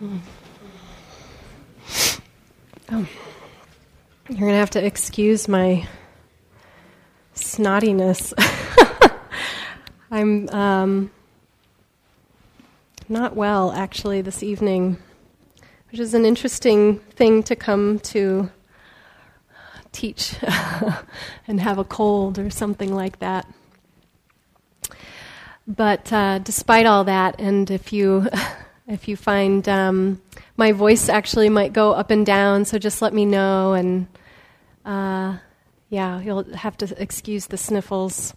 Oh. You're going to have to excuse my snottiness. I'm um, not well, actually, this evening, which is an interesting thing to come to teach and have a cold or something like that. But uh, despite all that, and if you if you find um, my voice actually might go up and down, so just let me know and uh, yeah, you'll have to excuse the sniffles.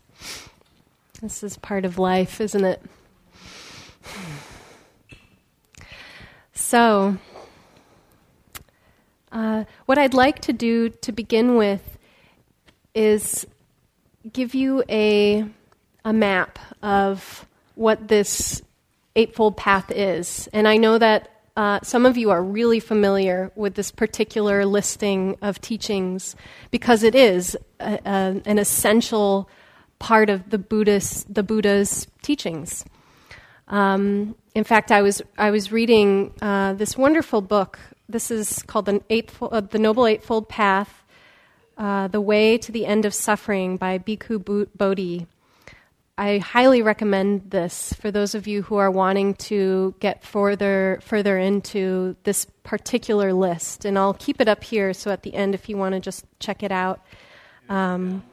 This is part of life, isn't it? So, uh, what I'd like to do to begin with is give you a, a map of what this Eightfold Path is. And I know that uh, some of you are really familiar with this particular listing of teachings because it is a, a, an essential part of the Buddha's, the Buddha's teachings. Um, in fact, I was I was reading uh, this wonderful book. This is called the, Eightfold, uh, the Noble Eightfold Path: uh, The Way to the End of Suffering by Bhikkhu Bodhi. I highly recommend this for those of you who are wanting to get further further into this particular list. And I'll keep it up here so at the end, if you want to just check it out. Um,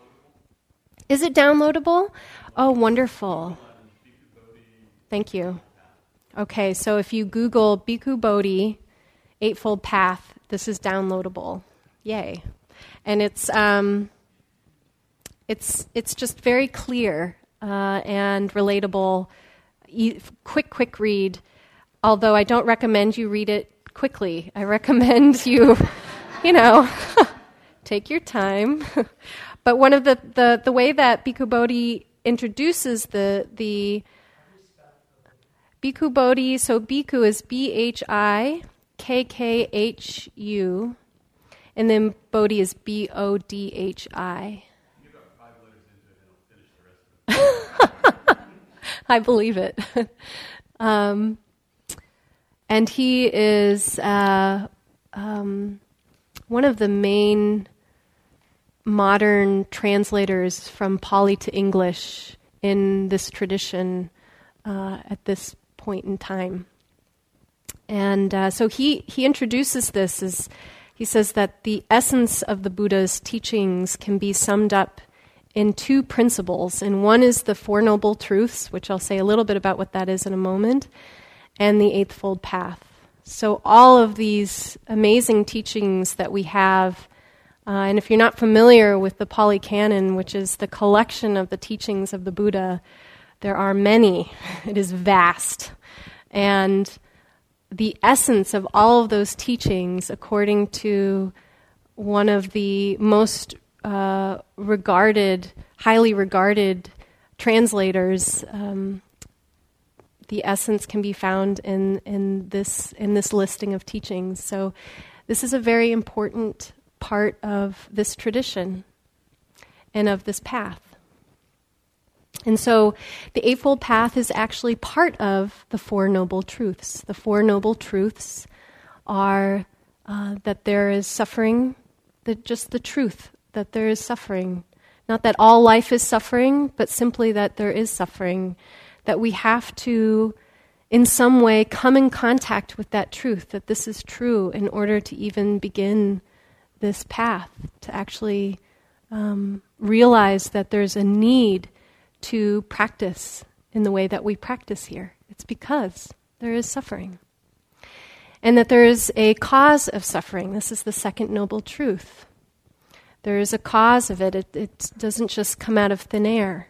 is it downloadable? Oh, wonderful. Thank you. Okay, so if you Google Bhikkhu Bodhi Eightfold Path, this is downloadable. Yay! And it's um, it's it's just very clear uh, and relatable, e- quick, quick read. Although I don't recommend you read it quickly, I recommend you, you know, take your time. but one of the, the, the way that Bhikkhu Bodhi introduces the, the Bhikkhu Bodhi, so Bhikkhu is B H I K K H U, and then Bodhi is B O D H I. I believe it. um, and he is uh, um, one of the main modern translators from Pali to English in this tradition uh, at this point in time. And uh, so he, he introduces this as he says that the essence of the Buddha's teachings can be summed up in two principles. And one is the Four Noble Truths, which I'll say a little bit about what that is in a moment, and the Eightfold Path. So, all of these amazing teachings that we have, uh, and if you're not familiar with the Pali Canon, which is the collection of the teachings of the Buddha, there are many. It is vast. And the essence of all of those teachings, according to one of the most uh, regarded, highly regarded translators, um, the essence can be found in, in, this, in this listing of teachings. So, this is a very important part of this tradition and of this path. And so the Eightfold Path is actually part of the Four Noble Truths. The Four Noble Truths are uh, that there is suffering, the, just the truth that there is suffering. Not that all life is suffering, but simply that there is suffering. That we have to, in some way, come in contact with that truth, that this is true, in order to even begin this path, to actually um, realize that there's a need to practice in the way that we practice here. It's because there is suffering. And that there is a cause of suffering. This is the second noble truth. There is a cause of it. it. It doesn't just come out of thin air.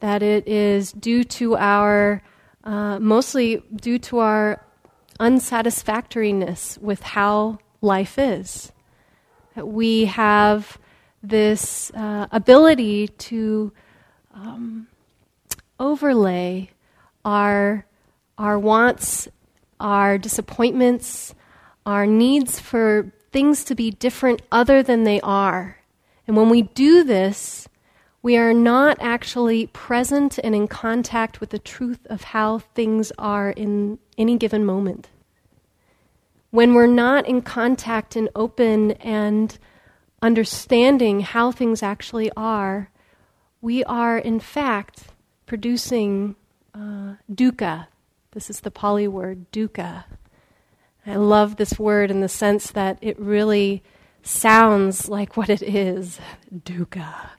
That it is due to our, uh, mostly due to our unsatisfactoriness with how life is. That we have this uh, ability to um, overlay our, our wants, our disappointments, our needs for things to be different other than they are. And when we do this, we are not actually present and in contact with the truth of how things are in any given moment. when we're not in contact and open and understanding how things actually are, we are in fact producing uh, dukkha. This is the Pali word, dukkha. I love this word in the sense that it really sounds like what it is dukkha.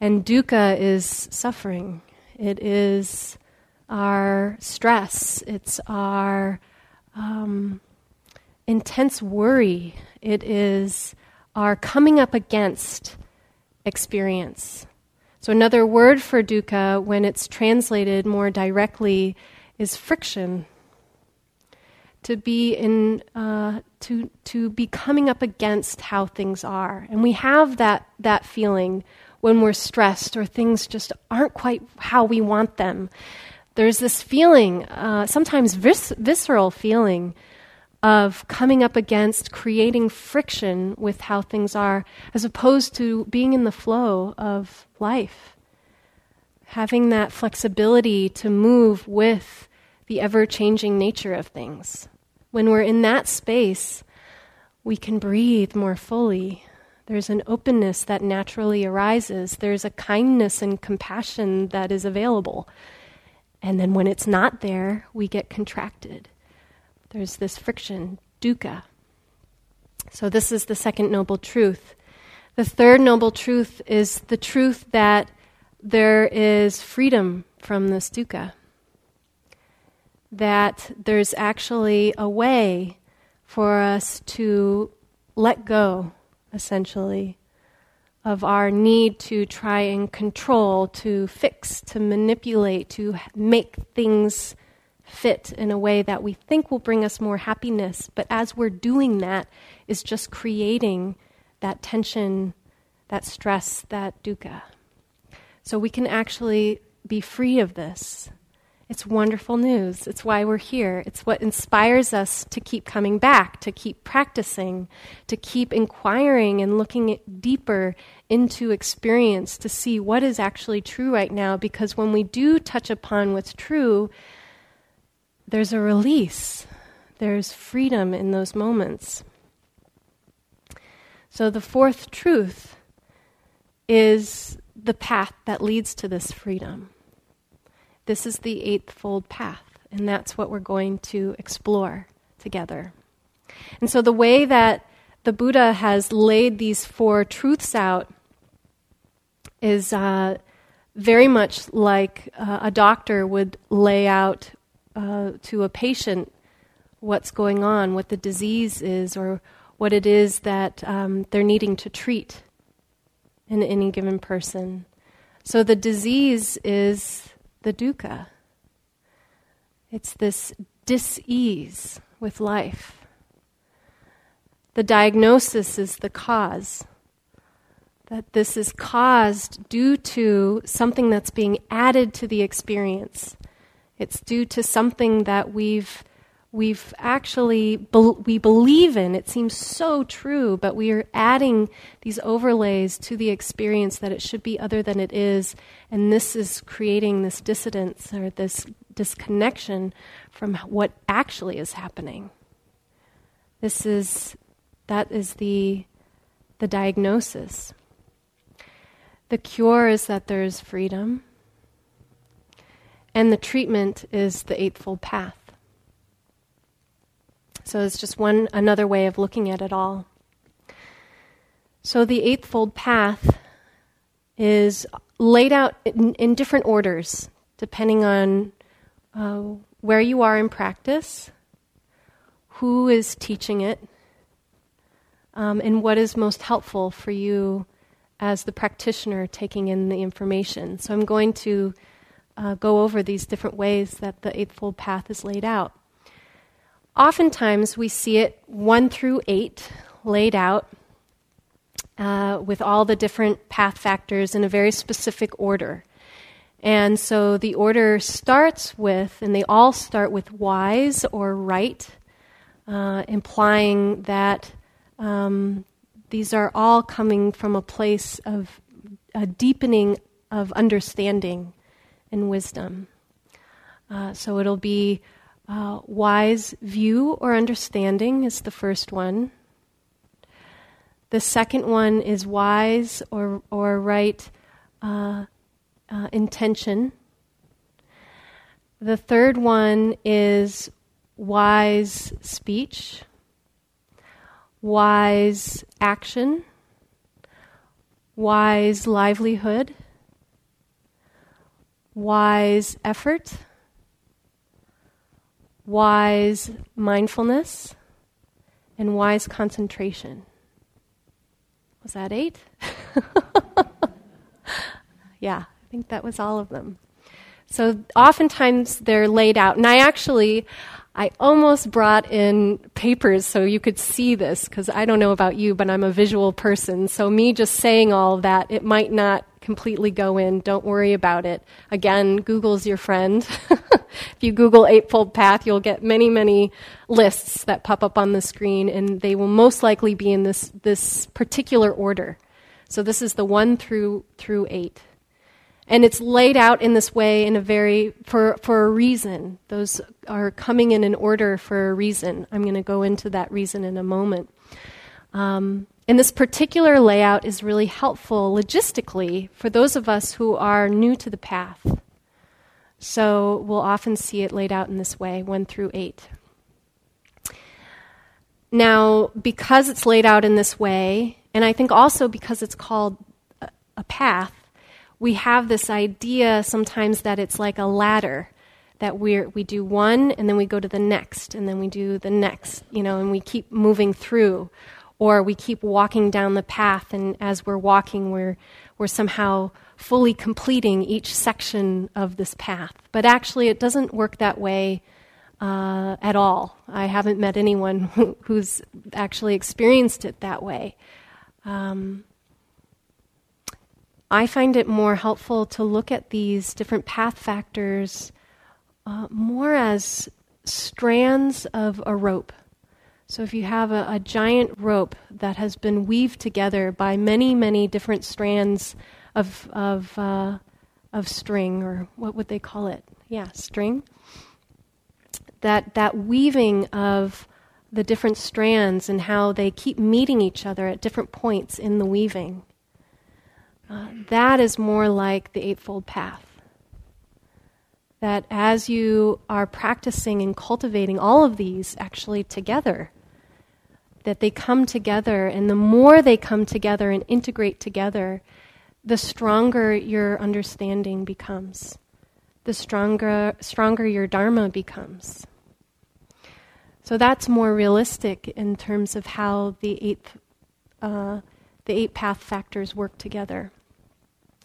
And dukkha is suffering, it is our stress, it's our um, intense worry, it is our coming up against experience. So, another word for dukkha, when it's translated more directly, is friction. To be in, uh, to to be coming up against how things are, and we have that that feeling when we're stressed or things just aren't quite how we want them. There's this feeling, uh, sometimes vis- visceral feeling, of coming up against creating friction with how things are, as opposed to being in the flow of life. Having that flexibility to move with the ever changing nature of things. When we're in that space, we can breathe more fully. There's an openness that naturally arises. There's a kindness and compassion that is available. And then when it's not there, we get contracted. There's this friction, dukkha. So, this is the second noble truth. The third noble truth is the truth that there is freedom from this dukkha. That there's actually a way for us to let go, essentially, of our need to try and control, to fix, to manipulate, to make things fit in a way that we think will bring us more happiness. But as we're doing that, is just creating that tension, that stress, that dukkha. So we can actually be free of this. It's wonderful news. It's why we're here. It's what inspires us to keep coming back, to keep practicing, to keep inquiring and looking deeper into experience to see what is actually true right now. Because when we do touch upon what's true, there's a release, there's freedom in those moments. So, the fourth truth is the path that leads to this freedom. This is the eightfold path, and that's what we're going to explore together. And so, the way that the Buddha has laid these four truths out is uh, very much like uh, a doctor would lay out uh, to a patient what's going on, what the disease is, or what it is that um, they're needing to treat in any given person. So the disease is the dukkha. It's this dis-ease with life. The diagnosis is the cause. That this is caused due to something that's being added to the experience. It's due to something that we've we've actually be- we believe in. It seems so true, but we are adding these overlays to the experience that it should be other than it is, and this is creating this dissidence or this disconnection from what actually is happening. This is that is the the diagnosis. The cure is that there is freedom. And the treatment is the Eightfold Path. So it's just one another way of looking at it all. So the Eightfold Path is laid out in, in different orders, depending on uh, where you are in practice, who is teaching it, um, and what is most helpful for you as the practitioner taking in the information. So I'm going to uh, go over these different ways that the Eightfold Path is laid out. Oftentimes, we see it one through eight laid out uh, with all the different path factors in a very specific order. And so the order starts with, and they all start with wise or right, uh, implying that um, these are all coming from a place of a deepening of understanding and wisdom. Uh, so it'll be Uh, wise view or understanding is the first one. The second one is wise or, or right uh, uh, intention. The third one is wise speech, wise action, wise livelihood, wise effort, wise mindfulness, and wise concentration. Was that eight? yeah, I think that was all of them. So oftentimes they're laid out, and I actually, I almost brought in papers so you could see this because I don't know about you, but I'm a visual person. So me just saying all that, it might not completely go in. Don't worry about it. Again, Google's your friend. if you Google Eightfold Path, you'll get many, many lists that pop up on the screen, and they will most likely be in this this particular order. So this is the one through through eight. And it's laid out in this way in a very, for, for a reason. Those are coming in an order for a reason. I'm going to go into that reason in a moment. Um, and this particular layout is really helpful logistically for those of us who are new to the path. So we'll often see it laid out in this way, 1 through 8. Now, because it's laid out in this way, and I think also because it's called a, path, we have this idea sometimes that it's like a ladder that we we do one and then we go to the next and then we do the next you know and we keep moving through or we keep walking down the path and as we're walking we're we're somehow fully completing each section of this path. But actually it doesn't work that way uh, at all. I haven't met anyone who, who's actually experienced it that way. Um, I find it more helpful to look at these different path factors uh, more as strands of a rope. So, if you have a, a, giant rope that has been weaved together by many, many different strands of, of, uh, of string, or what would they call it? Yeah, string. That, that weaving of the different strands and how they keep meeting each other at different points in the weaving uh, that is more like the Eightfold Path. That as you are practicing and cultivating all of these actually together, that they come together, and the more they come together and integrate together, the stronger your understanding becomes, the stronger, stronger your Dharma becomes. So that's more realistic in terms of how the eight, uh, the eight path factors work together.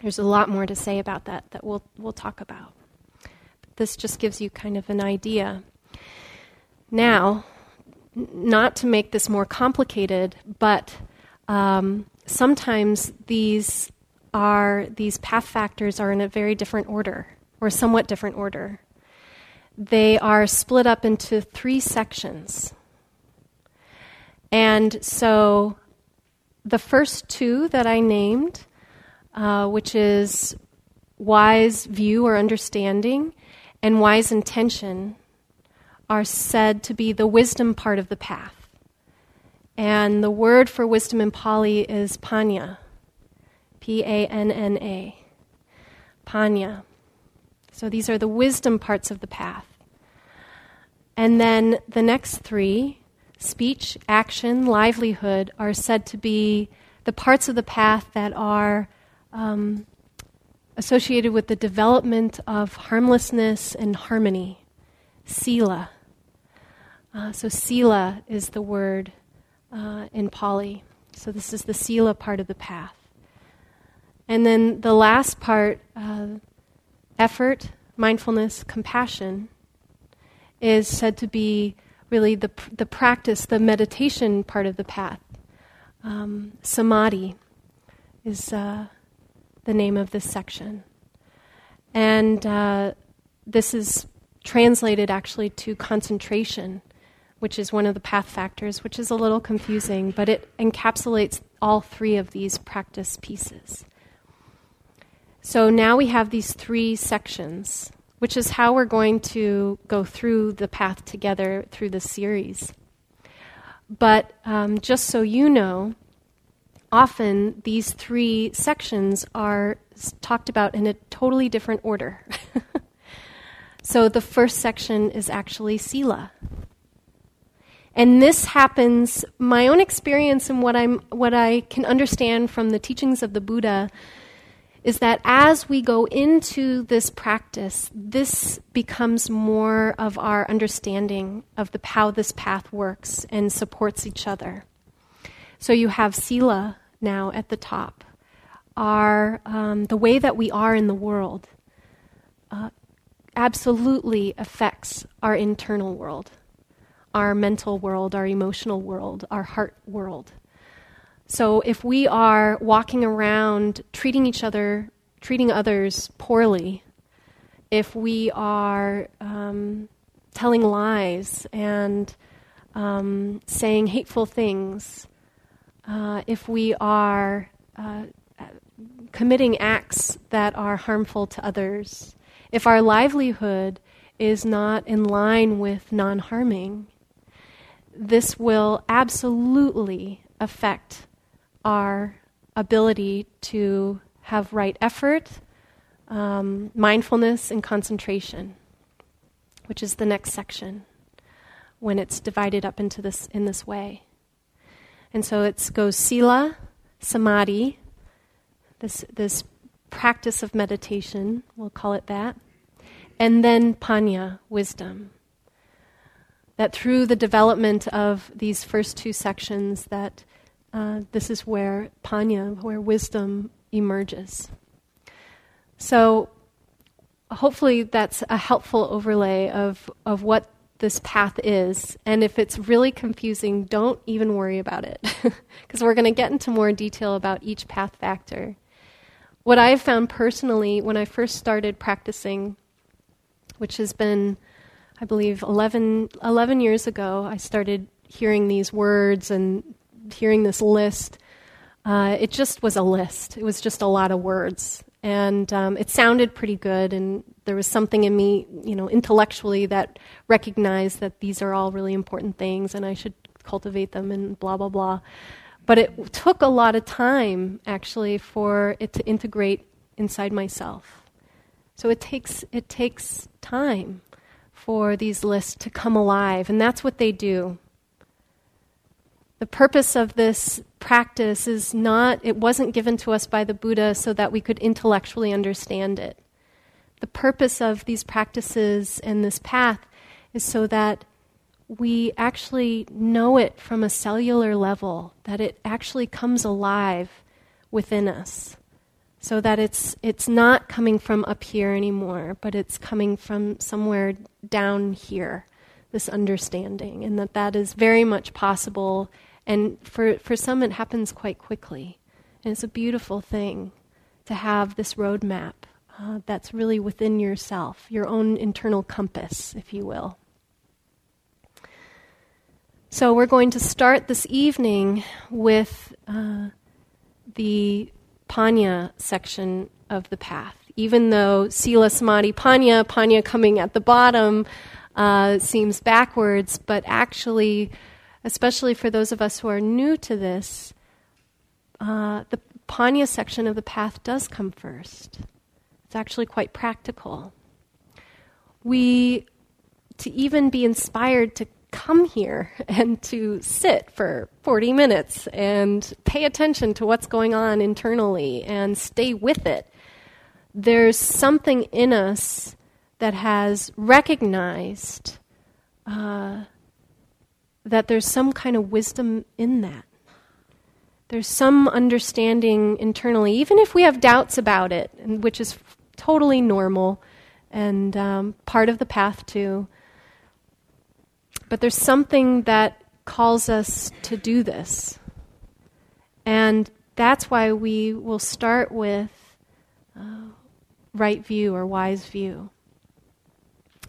There's a lot more to say about that that we'll, we'll talk about. But this just gives you kind of an idea. Now, not to make this more complicated, but um, sometimes these are these path factors are in a very different order or somewhat different order. They are split up into three sections. And so the first two that I named uh, which is wise view or understanding, and wise intention, are said to be the wisdom part of the path. And the word for wisdom in Pali is panna, P A N N A. Panna. So these are the wisdom parts of the path. And then the next three speech, action, livelihood are said to be the parts of the path that are um, associated with the development of harmlessness and harmony, sila. Uh, so, sila is the word uh, in Pali. So, this is the sila part of the path. And then the last part, uh, effort, mindfulness, compassion, is said to be really the, the practice, the meditation part of the path. Um, samadhi is uh, the name of this section. And uh, this is translated actually to concentration, which is one of the path factors, which is a little confusing, but it encapsulates all three of these practice pieces. So now we have these three sections which is how we're going to go through the path together through the series. But um, just so you know, often these three sections are talked about in a totally different order. so the first section is actually Sila. And this happens, my own experience and what, I'm, what I can understand from the teachings of the Buddha is that as we go into this practice, this becomes more of our understanding of the, how this path works and supports each other. So you have Sila now at the top, our, um, the way that we are in the world uh, absolutely affects our internal world, our mental world, our emotional world, our heart world. So if we are walking around treating each other, treating others poorly, if we are um, telling lies and um, saying hateful things, uh, if we are uh, committing acts that are harmful to others, if our livelihood is not in line with non harming, this will absolutely affect our ability to have right effort, um, mindfulness, and concentration, which is the next section when it's divided up into this in this way. And so it goes sila, samadhi, this this practice of meditation, we'll call it that, and then panya, wisdom. That through the development of these first two sections, that uh, this is where panya, where wisdom emerges. So, hopefully, that's a helpful overlay of, of what this path is. And if it's really confusing, don't even worry about it, because we're going to get into more detail about each path factor. What I've found personally when I first started practicing, which has been, I believe, 11, 11 years ago, I started hearing these words and hearing this list, uh, it just was a list. It was just a lot of words. And um, it sounded pretty good, and there was something in me, you know, intellectually that recognized that these are all really important things and I should cultivate them and blah, blah, blah. But it took a lot of time, actually, for it to integrate inside myself. So it takes, it takes time for these lists to come alive, and that's what they do. The purpose of this practice is not, it wasn't given to us by the Buddha so that we could intellectually understand it. The purpose of these practices and this path is so that we actually know it from a cellular level, that it actually comes alive within us. So that it's, it's not coming from up here anymore, but it's coming from somewhere down here, this understanding, and that that is very much possible and for, for some, it happens quite quickly. And it's a beautiful thing to have this roadmap uh, that's really within yourself, your own internal compass, if you will. So, we're going to start this evening with uh, the Panya section of the path. Even though Sila Samadhi Panya, Panya coming at the bottom, uh, seems backwards, but actually, especially for those of us who are new to this, uh, the Panya section of the path does come first. It's actually quite practical. We, to even be inspired to come here and to sit for 40 minutes and pay attention to what's going on internally and stay with it, there's something in us that has recognized uh, that there's some kind of wisdom in that. There's some understanding internally, even if we have doubts about it, which is totally normal and um, part of the path too. But there's something that calls us to do this. And that's why we will start with uh, right view or wise view.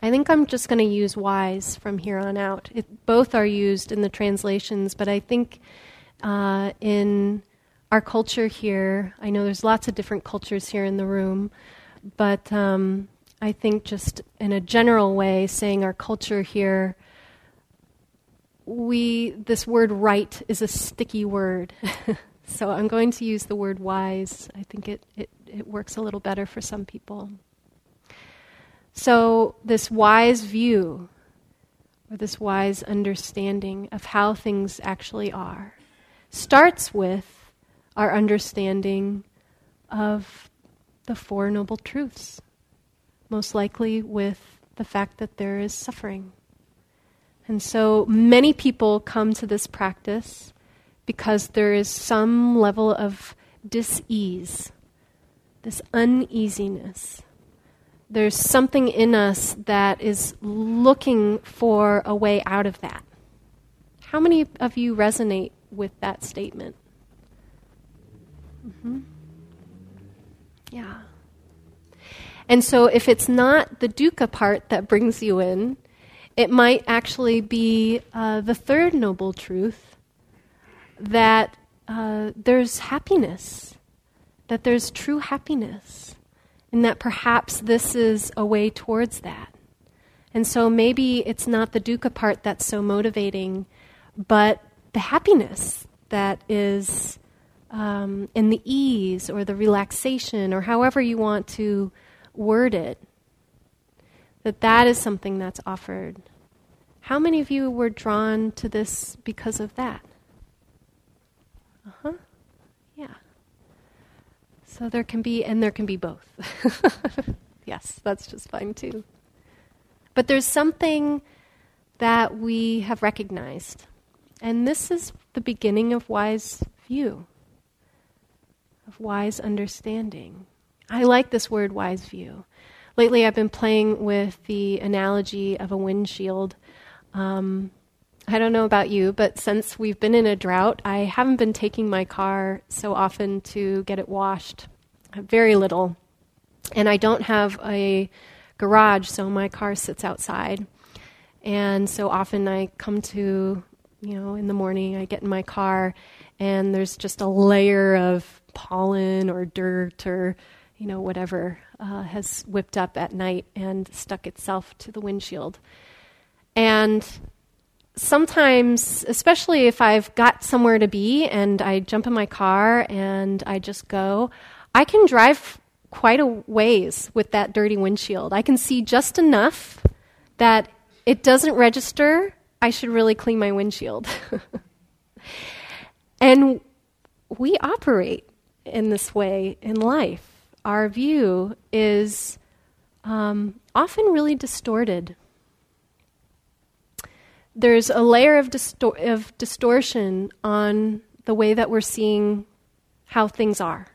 I think I'm just going to use wise from here on out. It, both are used in the translations, but I think uh, in our culture here, I know there's lots of different cultures here in the room, but um, I think, just in a general way, saying our culture here, we this word right is a sticky word. so I'm going to use the word wise. I think it, it, it works a little better for some people. So, this wise view, or this wise understanding of how things actually are, starts with our understanding of the Four Noble Truths, most likely with the fact that there is suffering. And so many people come to this practice because there is some level of dis-ease, this uneasiness. There's something in us that is looking for a way out of that. How many of you resonate with that statement? Mm-hmm. Yeah. And so if it's not the dukkha part that brings you in, it might actually be uh, the third noble truth that uh, there's happiness, that there's true happiness, and that perhaps this is a way towards that. And so maybe it's not the dukkha part that's so motivating, but the happiness that is um, in the ease or the relaxation or however you want to word it that that is something that's offered. How many of you were drawn to this because of that? Uh huh. Yeah. So there can be, and there can be both. yes, that's just fine too. But there's something that we have recognized. And this is the beginning of wise view, of wise understanding. I like this word, wise view lately I've been playing with the analogy of a windshield. Um, I don't know about you, but since we've been in a drought, I haven't been taking my car so often to get it washed. Very little. And I don't have a garage, so my car sits outside. And so often I come to, you know, in the morning, I get in my car, and there's just a layer of pollen or dirt or, you know, whatever uh, has whipped up at night and stuck itself to the windshield. And sometimes, especially if I've got somewhere to be and I jump in my car and I just go, I can drive quite a ways with that dirty windshield. I can see just enough that it doesn't register. I should really clean my windshield. and we operate in this way in life our view is um, often really distorted. There's a layer of, distor- of distortion on the way that we're seeing how things are.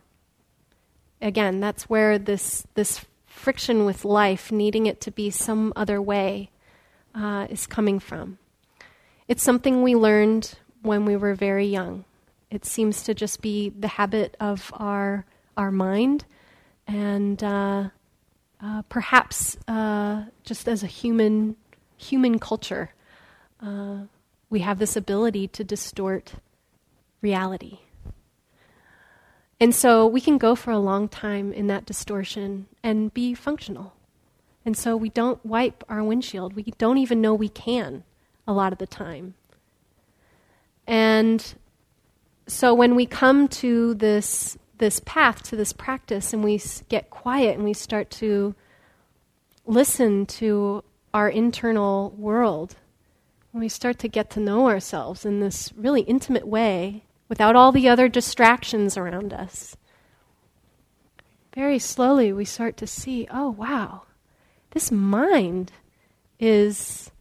Again, that's where this, this friction with life, needing it to be some other way, uh, is coming from. It's something we learned when we were very young. It seems to just be the habit of our, our mind and uh, uh, perhaps uh, just as a human human culture, uh, we have this ability to distort reality. And so we can go for a long time in that distortion and be functional. And so we don't wipe our windshield. We don't even know we can a lot of the time. And so when we come to this this path to this practice and we get quiet and we start to listen to our internal world, when we start to get to know ourselves in this really intimate way without all the other distractions around us, very slowly we start to see oh, wow, this mind is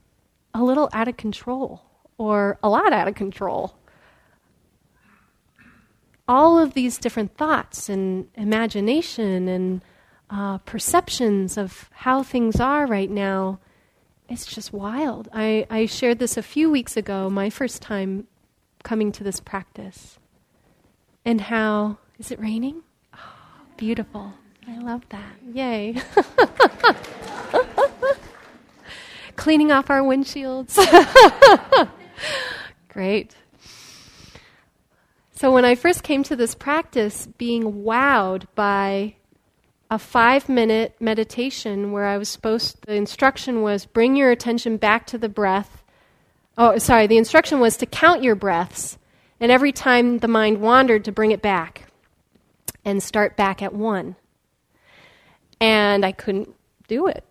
a little out of control or a lot out of control all of these different thoughts and imagination and uh, perceptions of how things are right now, it's just wild. I, I shared this a few weeks ago, my first time coming to this practice, and how is it raining? Oh, beautiful. I love that. Yay. Cleaning off our windshields. Great. So when I first came to this practice, being wowed by a five minute meditation where I was supposed, the instruction was bring your attention back to the breath. Oh, sorry, the instruction was to count your breaths, and every time the mind wandered, to bring it back and start back at one. And I couldn't do it.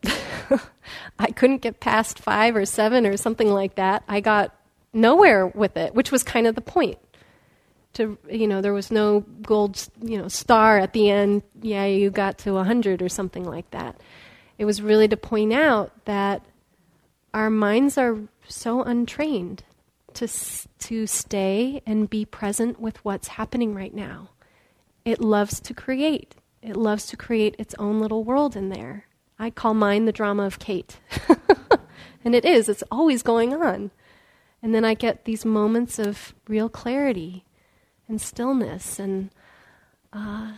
I couldn't get past five or seven or something like that. I got nowhere with it, which was kind of the point to you know there was no gold you know star at the end. Yeah you got to 100 or something like that. It was really to point out that our minds are so untrained to to stay and be present with what's happening right now. It loves to create. It loves to create its own little world in there. I call mine the drama of kate. And it is. It's always going on. And then i get these moments of real clarity and stillness and uh,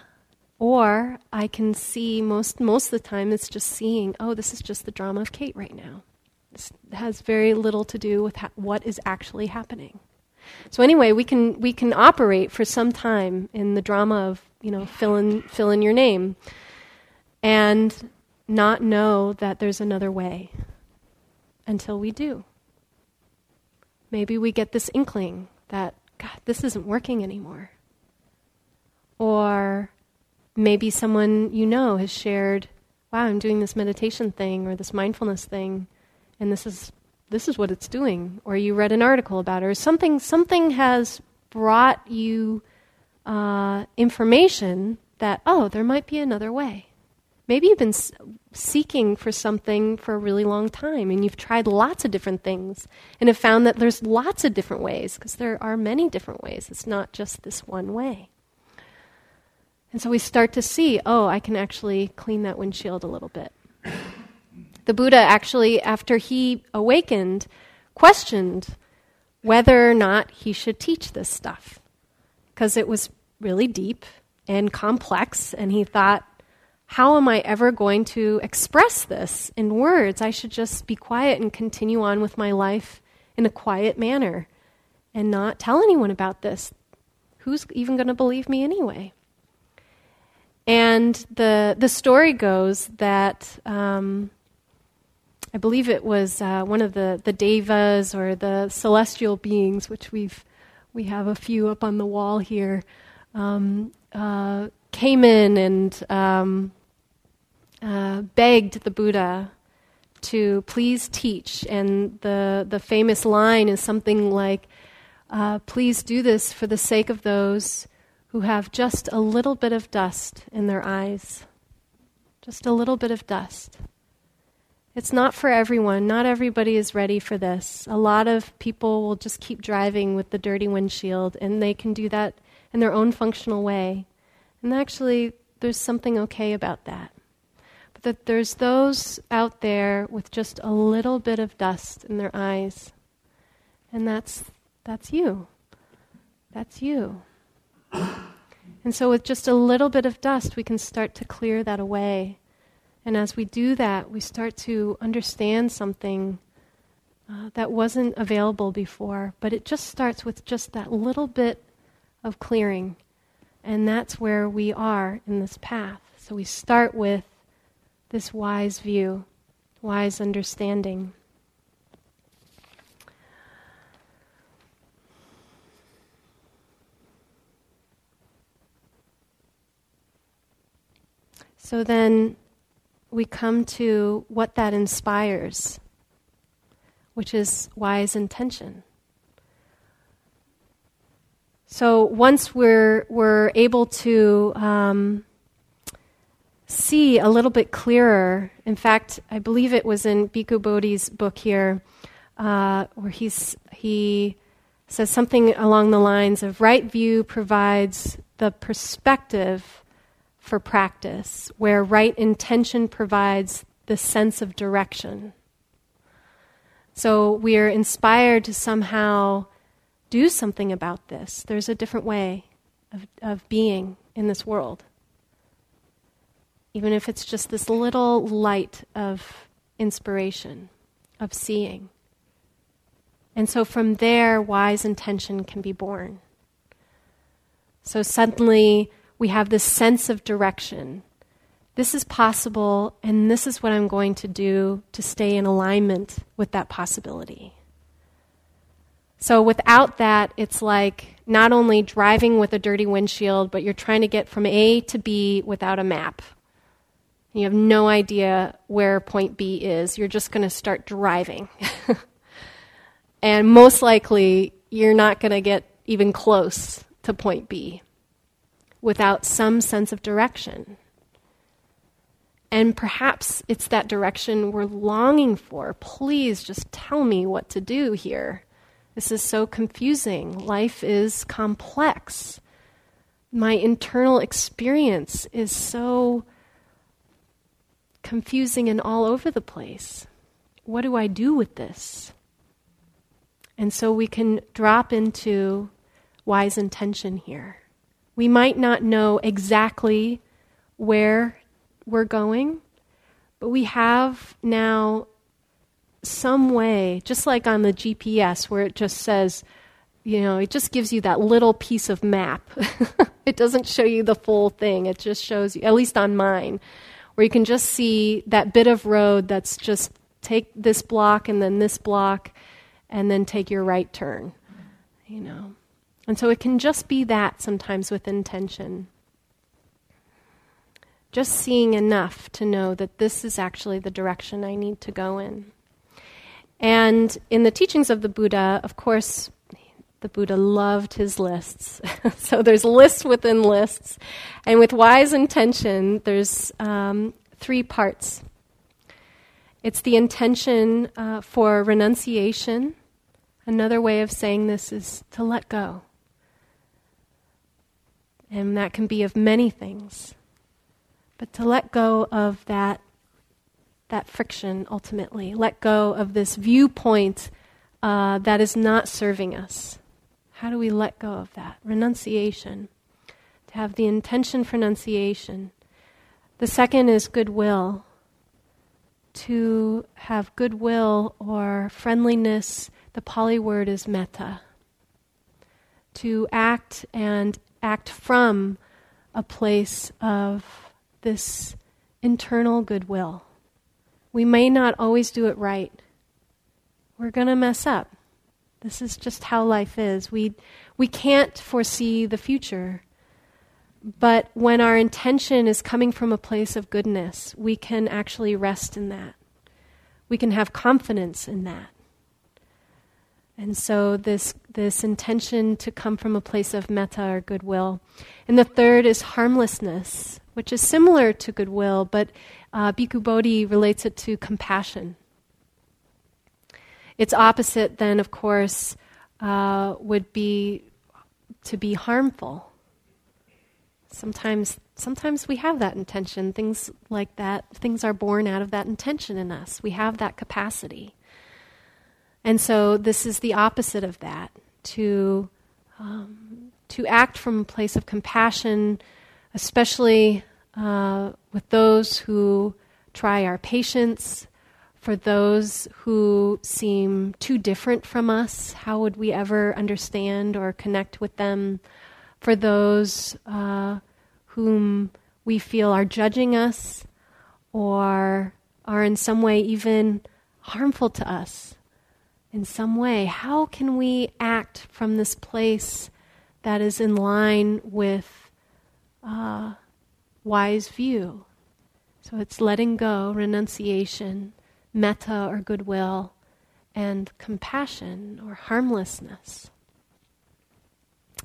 or I can see most most of the time it's just seeing oh this is just the drama of Kate right now. This has very little to do with ha- what is actually happening. So anyway, we can we can operate for some time in the drama of you know fill in fill in your name, and not know that there's another way until we do. Maybe we get this inkling that God, this isn't working anymore. Or maybe someone you know has shared, wow, I'm doing this meditation thing or this mindfulness thing, and this is this is what it's doing. Or you read an article about it, or something something has brought you uh, information that, oh, there might be another way. Maybe you've been seeking for something for a really long time and you've tried lots of different things and have found that there's lots of different ways because there are many different ways. It's not just this one way. And so we start to see, oh, I can actually clean that windshield a little bit. The Buddha actually, after he awakened, questioned whether or not he should teach this stuff because it was really deep and complex, and he thought, how am I ever going to express this in words? I should just be quiet and continue on with my life in a quiet manner and not tell anyone about this. Who's even going to believe me anyway? And the the story goes that um, I believe it was uh, one of the the devas or the celestial beings, which we've we have a few up on the wall here, um, uh, came in and um, uh, begged the Buddha to please teach. And the, the famous line is something like, uh, Please do this for the sake of those who have just a little bit of dust in their eyes. Just a little bit of dust. It's not for everyone. Not everybody is ready for this. A lot of people will just keep driving with the dirty windshield, and they can do that in their own functional way. And actually, there's something okay about that that there's those out there with just a little bit of dust in their eyes. And that's that's you. That's you. And so with just a little bit of dust we can start to clear that away. And as we do that, we start to understand something uh, that wasn't available before, but it just starts with just that little bit of clearing. And that's where we are in this path. So we start with this wise view, wise understanding. So then we come to what that inspires, which is wise intention. So once we're, we're able to um, see a little bit clearer. In fact, I believe it was in Bhikkhu Bodhi's book here, uh, where he's, he says something along the lines of right view provides the perspective for practice, where right intention provides the sense of direction. So we are inspired to somehow do something about this. There's a different way of, of being in this world even if it's just this little light of inspiration, of seeing. And so from there, wise intention can be born. So suddenly, we have this sense of direction this is possible, and this is what I'm going to do to stay in alignment with that possibility. So without that, it's like not only driving with a dirty windshield, but you're trying to get from A to B without a map. You have no idea where point B is. You're just going to start driving. and most likely, you're not going to get even close to point B without some sense of direction. And perhaps it's that direction we're longing for. Please just tell me what to do here. This is so confusing. Life is complex. My internal experience is so confusing and all over the place. What do I do with this? And so we can drop into wise intention here. We might not know exactly where we're going, but we have now some way, just like on the GPS, where it just says, you know, it just gives you that little piece of map. it doesn't show you the full thing. It just shows you, at least on mine, where you can just see that bit of road that's just take this block and then this block and then take your right turn, you know. And so it can just be that sometimes with intention. Just seeing enough to know that this is actually the direction I need to go in. And in the teachings of the Buddha, of course, the Buddha loved his lists. so there's lists within lists. And with wise intention, there's um, three parts it's the intention uh, for renunciation. Another way of saying this is to let go. And that can be of many things. But to let go of that that friction ultimately. Let go of this viewpoint uh, that is not serving us. How do we let go of that? Renunciation. To have the intention for renunciation. The second is goodwill. To have goodwill or friendliness, the Pali word is metta. To act and act from a place of this internal goodwill. We may not always do it right. We're going to mess up. This is just how life is. We, we can't foresee the future. But when our intention is coming from a place of goodness, we can actually rest in that. We can have confidence in that. And so this this intention to come from a place of metta or goodwill. And the third is harmlessness, which is similar to goodwill, but uh, Bhikkhu Bodhi relates it to compassion. Its opposite, then, of course, uh, would be to be harmful. Sometimes, sometimes we have that intention. Things like that, things are born out of that intention in us. We have that capacity. And so, this is the opposite of that to, um, to act from a place of compassion, especially uh, with those who try our patience, for those who seem too different from us. How would we ever understand or connect with them? For those uh, whom we feel are judging us or are in some way even harmful to us in some way, how can we act from this place that is in line with uh, wise view. So it's letting go, renunciation, metta or goodwill, and compassion or harmlessness.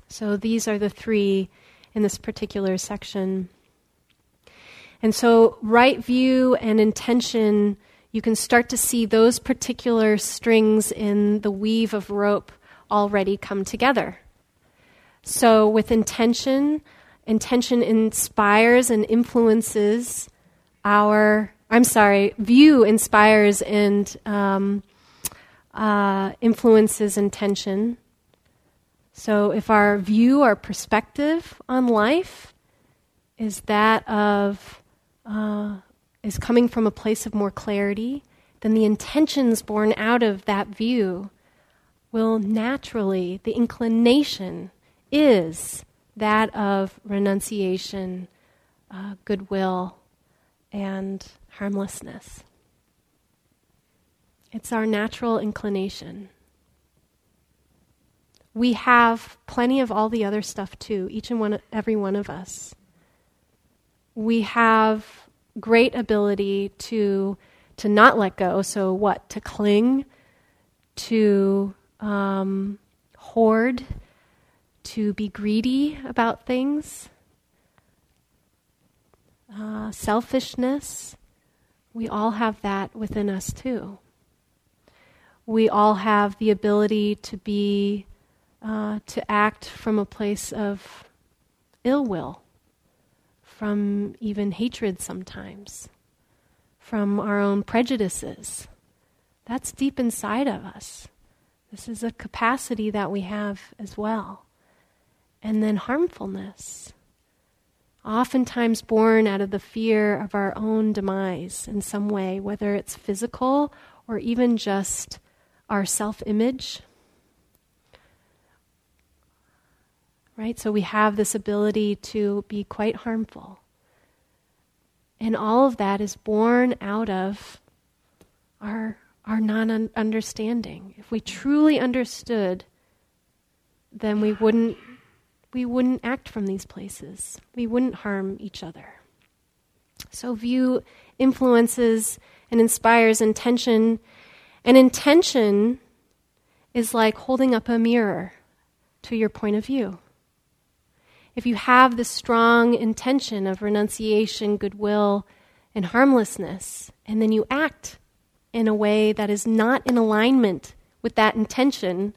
So these are the three in this particular section. And so, right view and intention, you can start to see those particular strings in the weave of rope already come together. So, with intention, intention inspires and influences our i'm sorry view inspires and um, uh, influences intention. So if our view our perspective on life is that of uh, is coming from a place of more clarity then the intentions born out of that view will naturally the inclination is that of renunciation, uh, goodwill, and harmlessness. It's our natural inclination. We have plenty of all the other stuff too, each and one, every one of us. We have great ability to to not let go. So what? To cling, to um, hoard, to be greedy about things, uh, selfishness. We all have that within us too. We all have the ability to be, uh, to act from a place of ill will, from even hatred sometimes, from our own prejudices. That's deep inside of us. This is a capacity that we have as well. And then harmfulness, oftentimes born out of the fear of our own demise in some way, whether it's physical or even just our self image. Right? So we have this ability to be quite harmful. And all of that is born out of our our non understanding. If we truly understood, then we wouldn't, we wouldn't act from these places. We wouldn't harm each other. So, view influences and inspires intention. And intention is like holding up a mirror to your point of view. If you have the strong intention of renunciation, goodwill, and harmlessness, and then you act in a way that is not in alignment with that intention,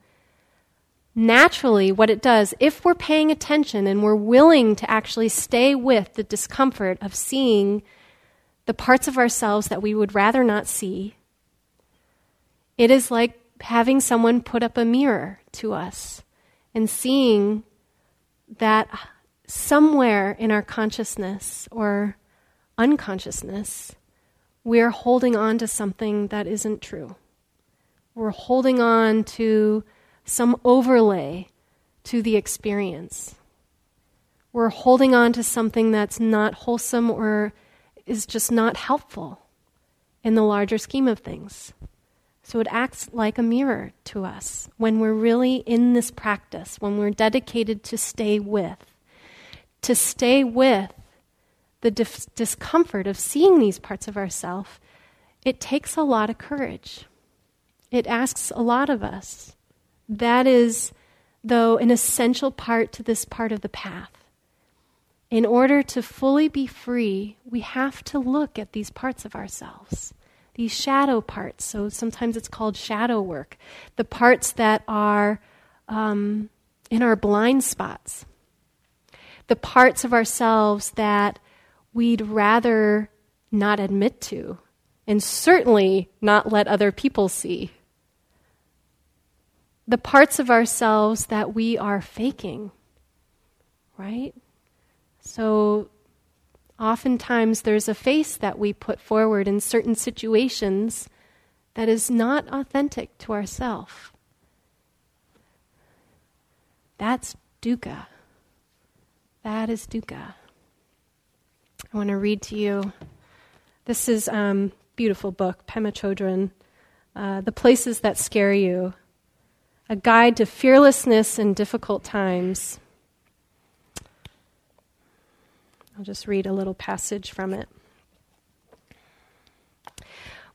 naturally, what it does, if we're paying attention and we're willing to actually stay with the discomfort of seeing the parts of ourselves that we would rather not see, it is like having someone put up a mirror to us and seeing that somewhere in our consciousness or unconsciousness, we're holding on to something that isn't true. We're holding on to some overlay to the experience. We're holding on to something that's not wholesome or is just not helpful in the larger scheme of things. So it acts like a mirror to us when we're really in this practice, when we're dedicated to stay with. To stay with the discomfort of seeing these parts of ourself, it takes a lot of courage. It asks a lot of us. That is, though, an essential part to this part of the path. In order to fully be free, we have to look at these parts of ourselves, these shadow parts. So sometimes it's called shadow work, the parts that are um, in our blind spots, the parts of ourselves that we'd rather not admit to, and certainly not let other people see. The parts of ourselves that we are faking, right? So, oftentimes there's a face that we put forward in certain situations that is not authentic to ourself. That's dukkha. That is dukkha. I want to read to you. This is um, beautiful book, Pema Chodron, uh, The Places That Scare You, a guide to fearlessness in difficult times. I'll just read a little passage from it.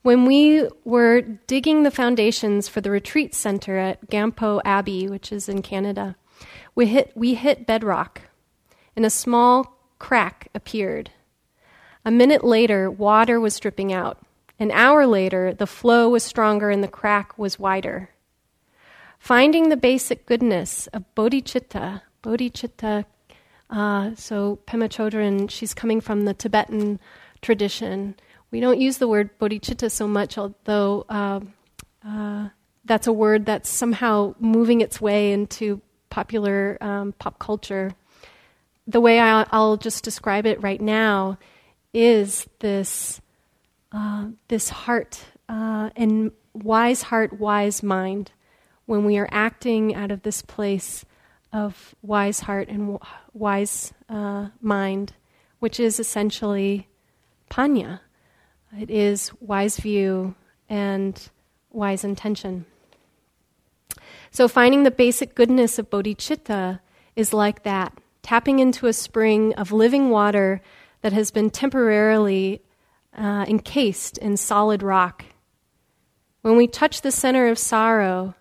When we were digging the foundations for the retreat center at Gampo Abbey, which is in Canada, we hit, we hit bedrock, and a small crack appeared. A minute later, water was dripping out. An hour later, the flow was stronger and the crack was wider. Finding the basic goodness of bodhicitta, bodhicitta, uh, so Pema Chodron, she's coming from the Tibetan tradition. We don't use the word bodhicitta so much, although uh, uh, that's a word that's somehow moving its way into popular um, pop culture. The way I, I'll just describe it right now is this, uh, this heart uh, and wise heart, wise mind. When we are acting out of this place of wise heart and wise uh, mind, which is essentially panya. It is wise view and wise intention. So, finding the basic goodness of bodhicitta is like that tapping into a spring of living water that has been temporarily uh, encased in solid rock. When we touch the center of sorrow,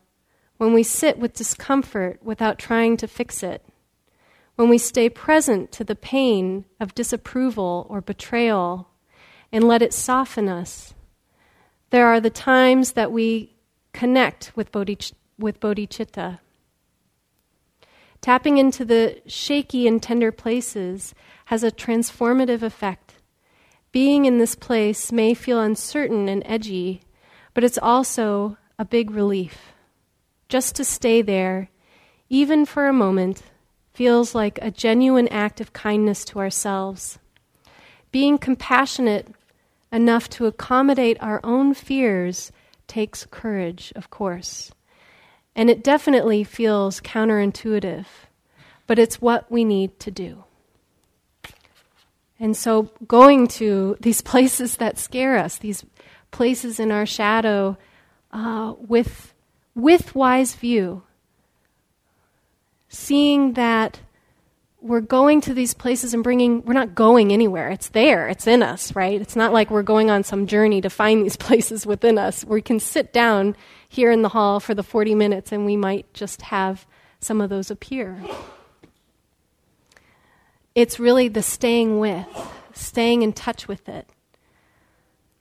when we sit with discomfort without trying to fix it, when we stay present to the pain of disapproval or betrayal and let it soften us, there are the times that we connect with, bodhicitta, with bodhicitta. Tapping into the shaky and tender places has a transformative effect. Being in this place may feel uncertain and edgy, but it's also a big relief. Just to stay there, even for a moment, feels like a genuine act of kindness to ourselves. Being compassionate enough to accommodate our own fears takes courage, of course. And it definitely feels counterintuitive, but it's what we need to do. And so, going to these places that scare us, these places in our shadow, uh, with, with wise view, seeing that we're going to these places and bringing, we're not going anywhere. It's there, it's in us, right? It's not like we're going on some journey to find these places within us. We can sit down here in the hall for the 40 minutes and we might just have some of those appear. It's really the staying with, staying in touch with it,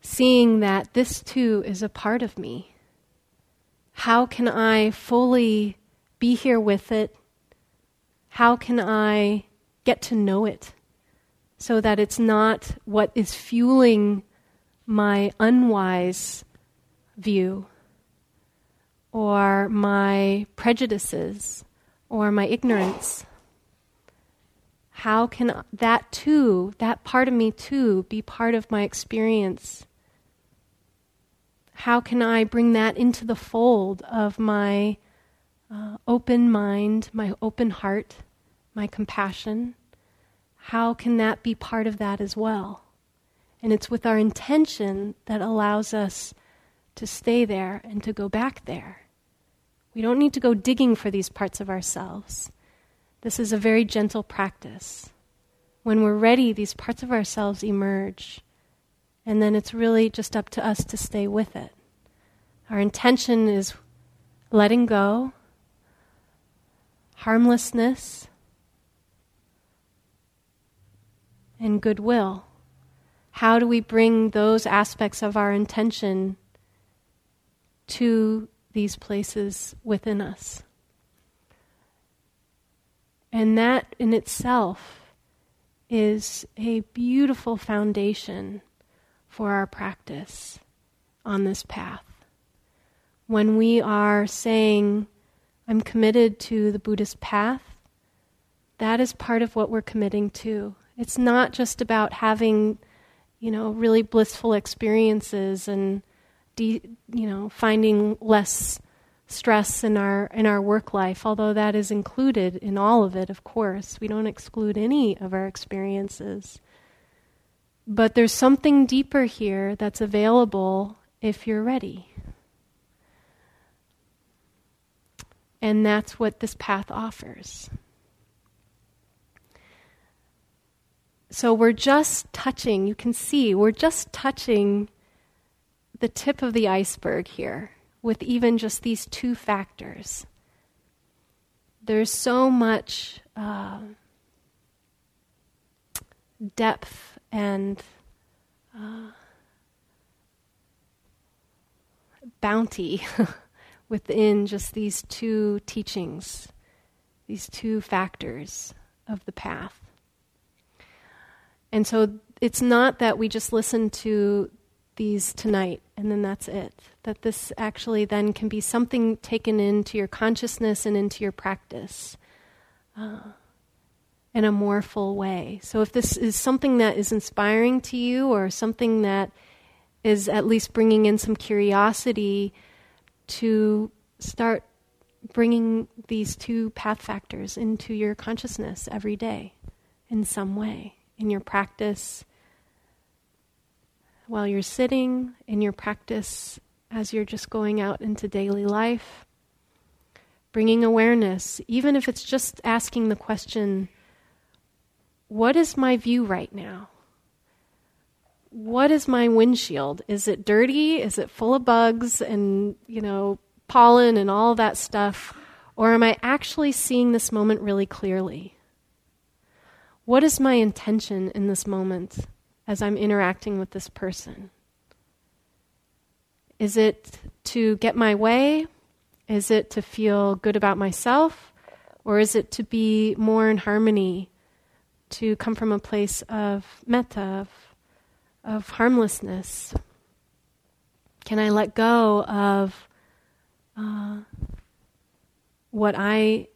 seeing that this too is a part of me. How can I fully be here with it how can I get to know it so that it's not what is fueling my unwise view or my prejudices or my ignorance? How can that too, that part of me too, be part of my experience? How can I bring that into the fold of my uh, open mind, my open heart, my compassion, how can that be part of that as well? And it's with our intention that allows us to stay there and to go back there. We don't need to go digging for these parts of ourselves. This is a very gentle practice. When we're ready, these parts of ourselves emerge. And then it's really just up to us to stay with it. Our intention is letting go harmlessness, and goodwill. How do we bring those aspects of our intention to these places within us? And that in itself is a beautiful foundation for our practice on this path. When we are saying, I'm committed to the Buddhist path, that is part of what we're committing to. It's not just about having, you know, really blissful experiences and, de- you know, finding less stress in our in our work life. Although that is included in all of it, of course, we don't exclude any of our experiences. But there's something deeper here that's available if you're ready. And that's what this path offers. So we're just touching, you can see, we're just touching the tip of the iceberg here with even just these two factors. There's so much uh, depth and uh, bounty within just these two teachings, these two factors of the path. And so it's not that we just listen to these tonight and then that's it. That this actually then can be something taken into your consciousness and into your practice uh, in a more full way. So if this is something that is inspiring to you or something that is at least bringing in some curiosity to start bringing these two path factors into your consciousness every day in some way, in your practice, while you're sitting in your practice as you're just going out into daily life. Bringing awareness, even if it's just asking the question, What is my view right now? What is my windshield? Is it dirty? Is it full of bugs and, you know, pollen and all that stuff? Or am I actually seeing this moment really clearly? What is my intention in this moment as I'm interacting with this person? Is it to get my way? Is it to feel good about myself? Or is it to be more in harmony, to come from a place of metta, of, of harmlessness? Can I let go of uh, what I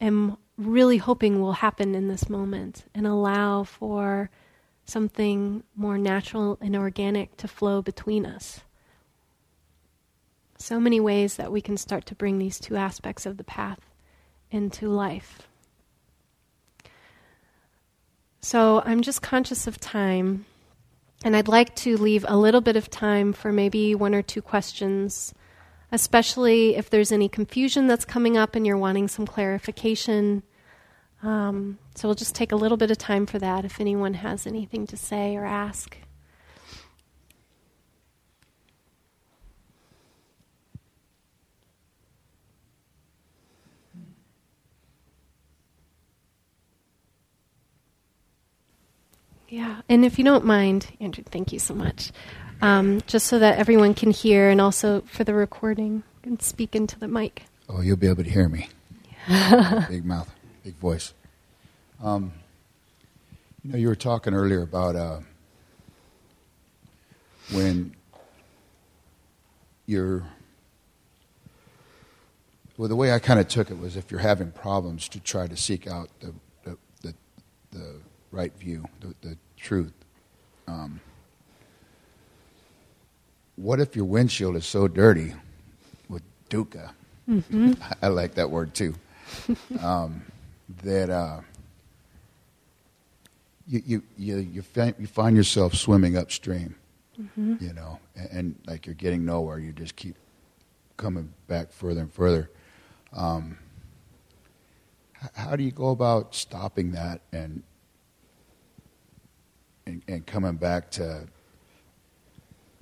am really hoping will happen in this moment and allow for something more natural and organic to flow between us? so many ways that we can start to bring these two aspects of the path into life. So I'm just conscious of time, and I'd like to leave a little bit of time for maybe one or two questions, especially if there's any confusion that's coming up and you're wanting some clarification. Um, so we'll just take a little bit of time for that if anyone has anything to say or ask. Yeah, and if you don't mind, Andrew, thank you so much. Um, just so that everyone can hear, and also for the recording, and speak into the mic. Oh, you'll be able to hear me. big mouth, big voice. Um, you know, you were talking earlier about uh, when you're. Well, the way I kind of took it was if you're having problems to try to seek out the the, the, the right view, the, the truth. Um, what if your windshield is so dirty with dukkha? Mm-hmm. I like that word too. um, that uh, you, you, you, you, find, you find yourself swimming upstream, mm-hmm. you know, and, and, like you're getting nowhere. You just keep coming back further and further. Um, how do you go about stopping that and and, and coming back to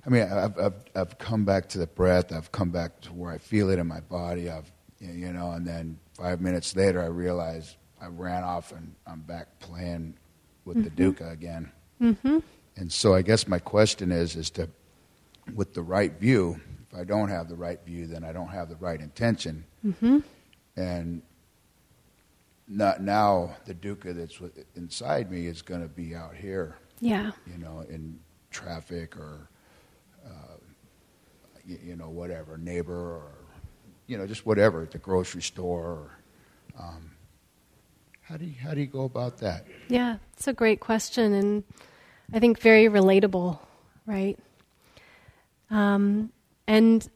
I mean, I've, I've, I've come back to the breath. I've come back to where I feel it in my body. I've, you know, and then five minutes later, I realize I ran off and I'm back playing with mm-hmm. the dukkha again. Mm-hmm. And so, I guess my question is, is to, with the right view. If I don't have the right view, then I don't have the right intention. Mm-hmm. And not now, the dukkha that's inside me is going to be out here yeah. You know, in traffic or, uh, you, you, know, whatever, neighbor or, you know, just whatever at the grocery store. Or, um, how do you, how do you go about that? Yeah, it's a great question, and I think very relatable, right? Um, and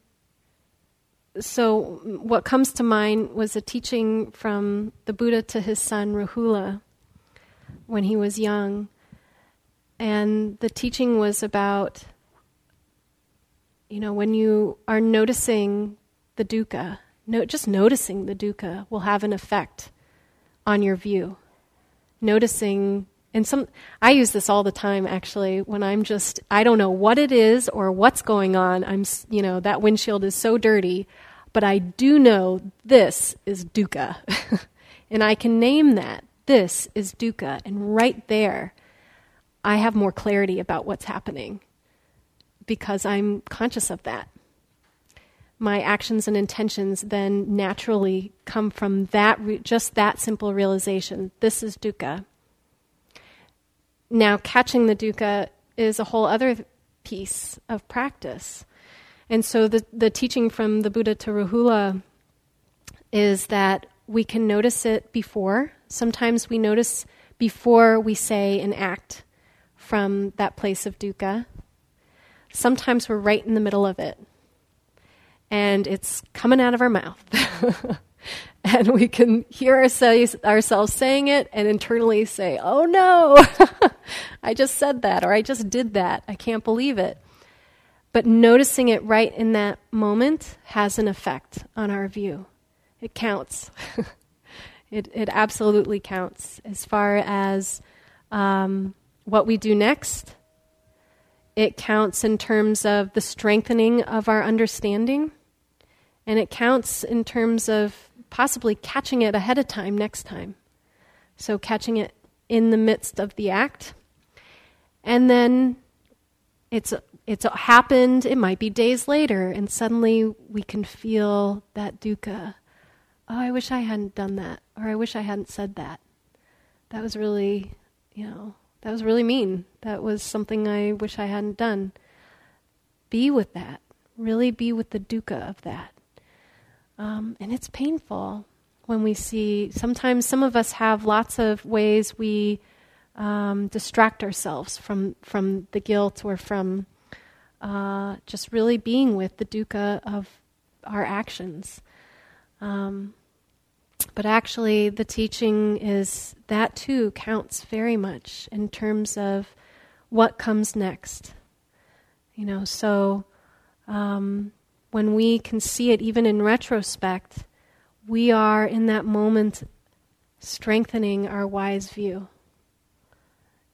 so, what comes to mind was a teaching from the Buddha to his son Rahula when he was young and the teaching was about, you know, when you are noticing the dukkha, no, just noticing the dukkha will have an effect on your view. Noticing, and some, I use this all the time actually when I'm just, I don't know what it is or what's going on. I'm, you know, that windshield is so dirty, but I do know this is dukkha. and I can name that. This is dukkha. And right there, I have more clarity about what's happening because I'm conscious of that. My actions and intentions then naturally come from that, just that simple realization. This is dukkha. Now, catching the dukkha is a whole other piece of practice. And so the, the teaching from the Buddha to Rahula is that we can notice it before. Sometimes we notice before we say and act from that place of dukkha. Sometimes we're right in the middle of it, and it's coming out of our mouth. and we can hear ourselves, ourselves saying it and internally say, oh no, I just said that or I just did that. I can't believe it. But noticing it right in that moment has an effect on our view. It counts. it, it absolutely counts as far as um, what we do next. It counts in terms of the strengthening of our understanding. And it counts in terms of possibly catching it ahead of time next time. So, catching it in the midst of the act. And then it's it's happened, it might be days later, and suddenly we can feel that dukkha. Oh, I wish I hadn't done that, or I wish I hadn't said that. That was really, you know, that was really mean. That was something I wish I hadn't done. Be with that. Really be with the dukkha of that. Um, and it's painful when we see, sometimes some of us have lots of ways we um, distract ourselves from, from the guilt or from uh, just really being with the dukkha of our actions. Um, but actually, the teaching is that too counts very much in terms of what comes next. You know, so um, when we can see it even in retrospect, we are in that moment strengthening our wise view.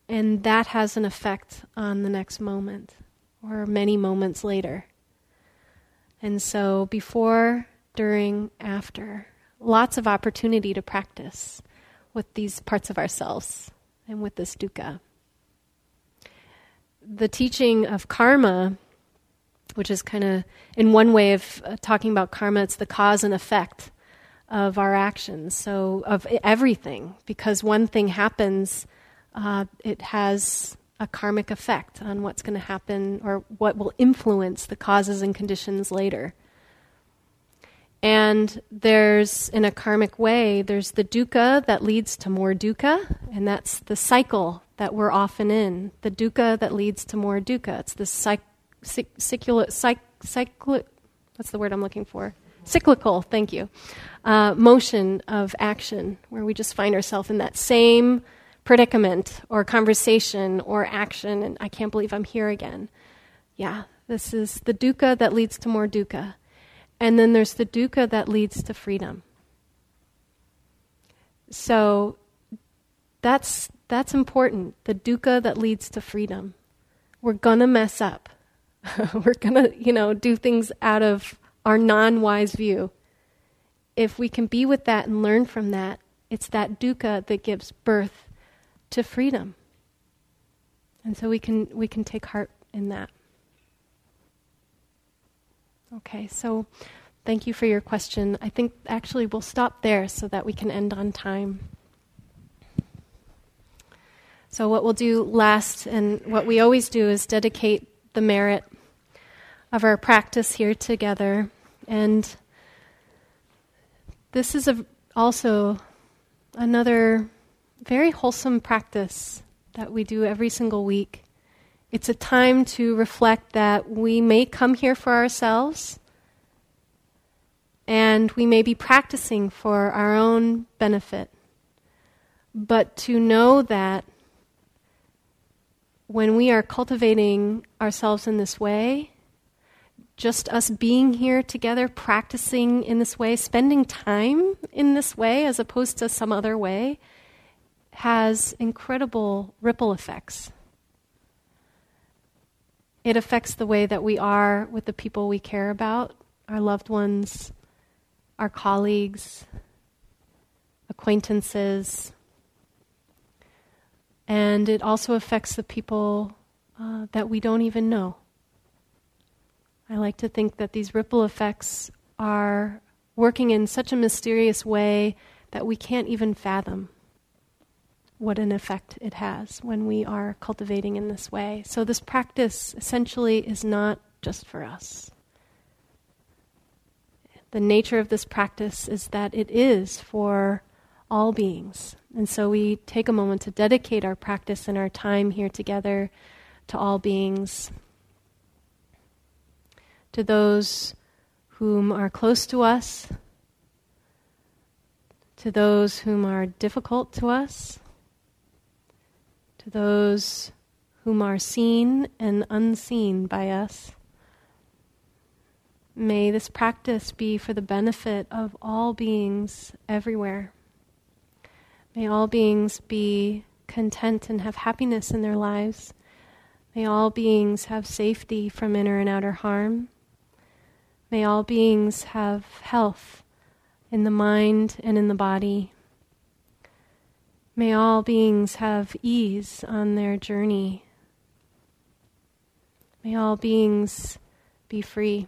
And that has an effect on the next moment or many moments later. And so, before, during, after, lots of opportunity to practice with these parts of ourselves and with this dukkha. The teaching of karma, which is kind of, in one way of uh, talking about karma, it's the cause and effect of our actions, so of everything, because one thing happens, uh, it has a karmic effect on what's going to happen or what will influence the causes and conditions later. And there's, in a karmic way, there's the dukkha that leads to more dukkha, and that's the cycle that we're often in. The dukkha that leads to more dukkha. It's the cyc- cyc- cyclic, what's the word I'm looking for? Cyclical, thank you. Uh, motion of action, where we just find ourselves in that same predicament or conversation or action, and I can't believe I'm here again. Yeah, this is the dukkha that leads to more dukkha. And then there's the dukkha that leads to freedom. So that's that's important. The dukkha that leads to freedom. We're gonna mess up. We're gonna, you know, do things out of our non-wise view. If we can be with that and learn from that, it's that dukkha that gives birth to freedom. And so we can we can take heart in that. Okay, so thank you for your question. I think actually we'll stop there so that we can end on time. So, what we'll do last, and what we always do, is dedicate the merit of our practice here together. And this is a, also another very wholesome practice that we do every single week. It's a time to reflect that we may come here for ourselves and we may be practicing for our own benefit. But to know that when we are cultivating ourselves in this way, just us being here together, practicing in this way, spending time in this way as opposed to some other way, has incredible ripple effects. It affects the way that we are with the people we care about, our loved ones, our colleagues, acquaintances. And it also affects the people uh, that we don't even know. I like to think that these ripple effects are working in such a mysterious way that we can't even fathom what an effect it has when we are cultivating in this way. So, this practice essentially is not just for us. The nature of this practice is that it is for all beings. And so, we take a moment to dedicate our practice and our time here together to all beings, to those whom are close to us, to those whom are difficult to us, to those whom are seen and unseen by us. May this practice be for the benefit of all beings everywhere. May all beings be content and have happiness in their lives. May all beings have safety from inner and outer harm. May all beings have health in the mind and in the body. May all beings have ease on their journey. May all beings be free.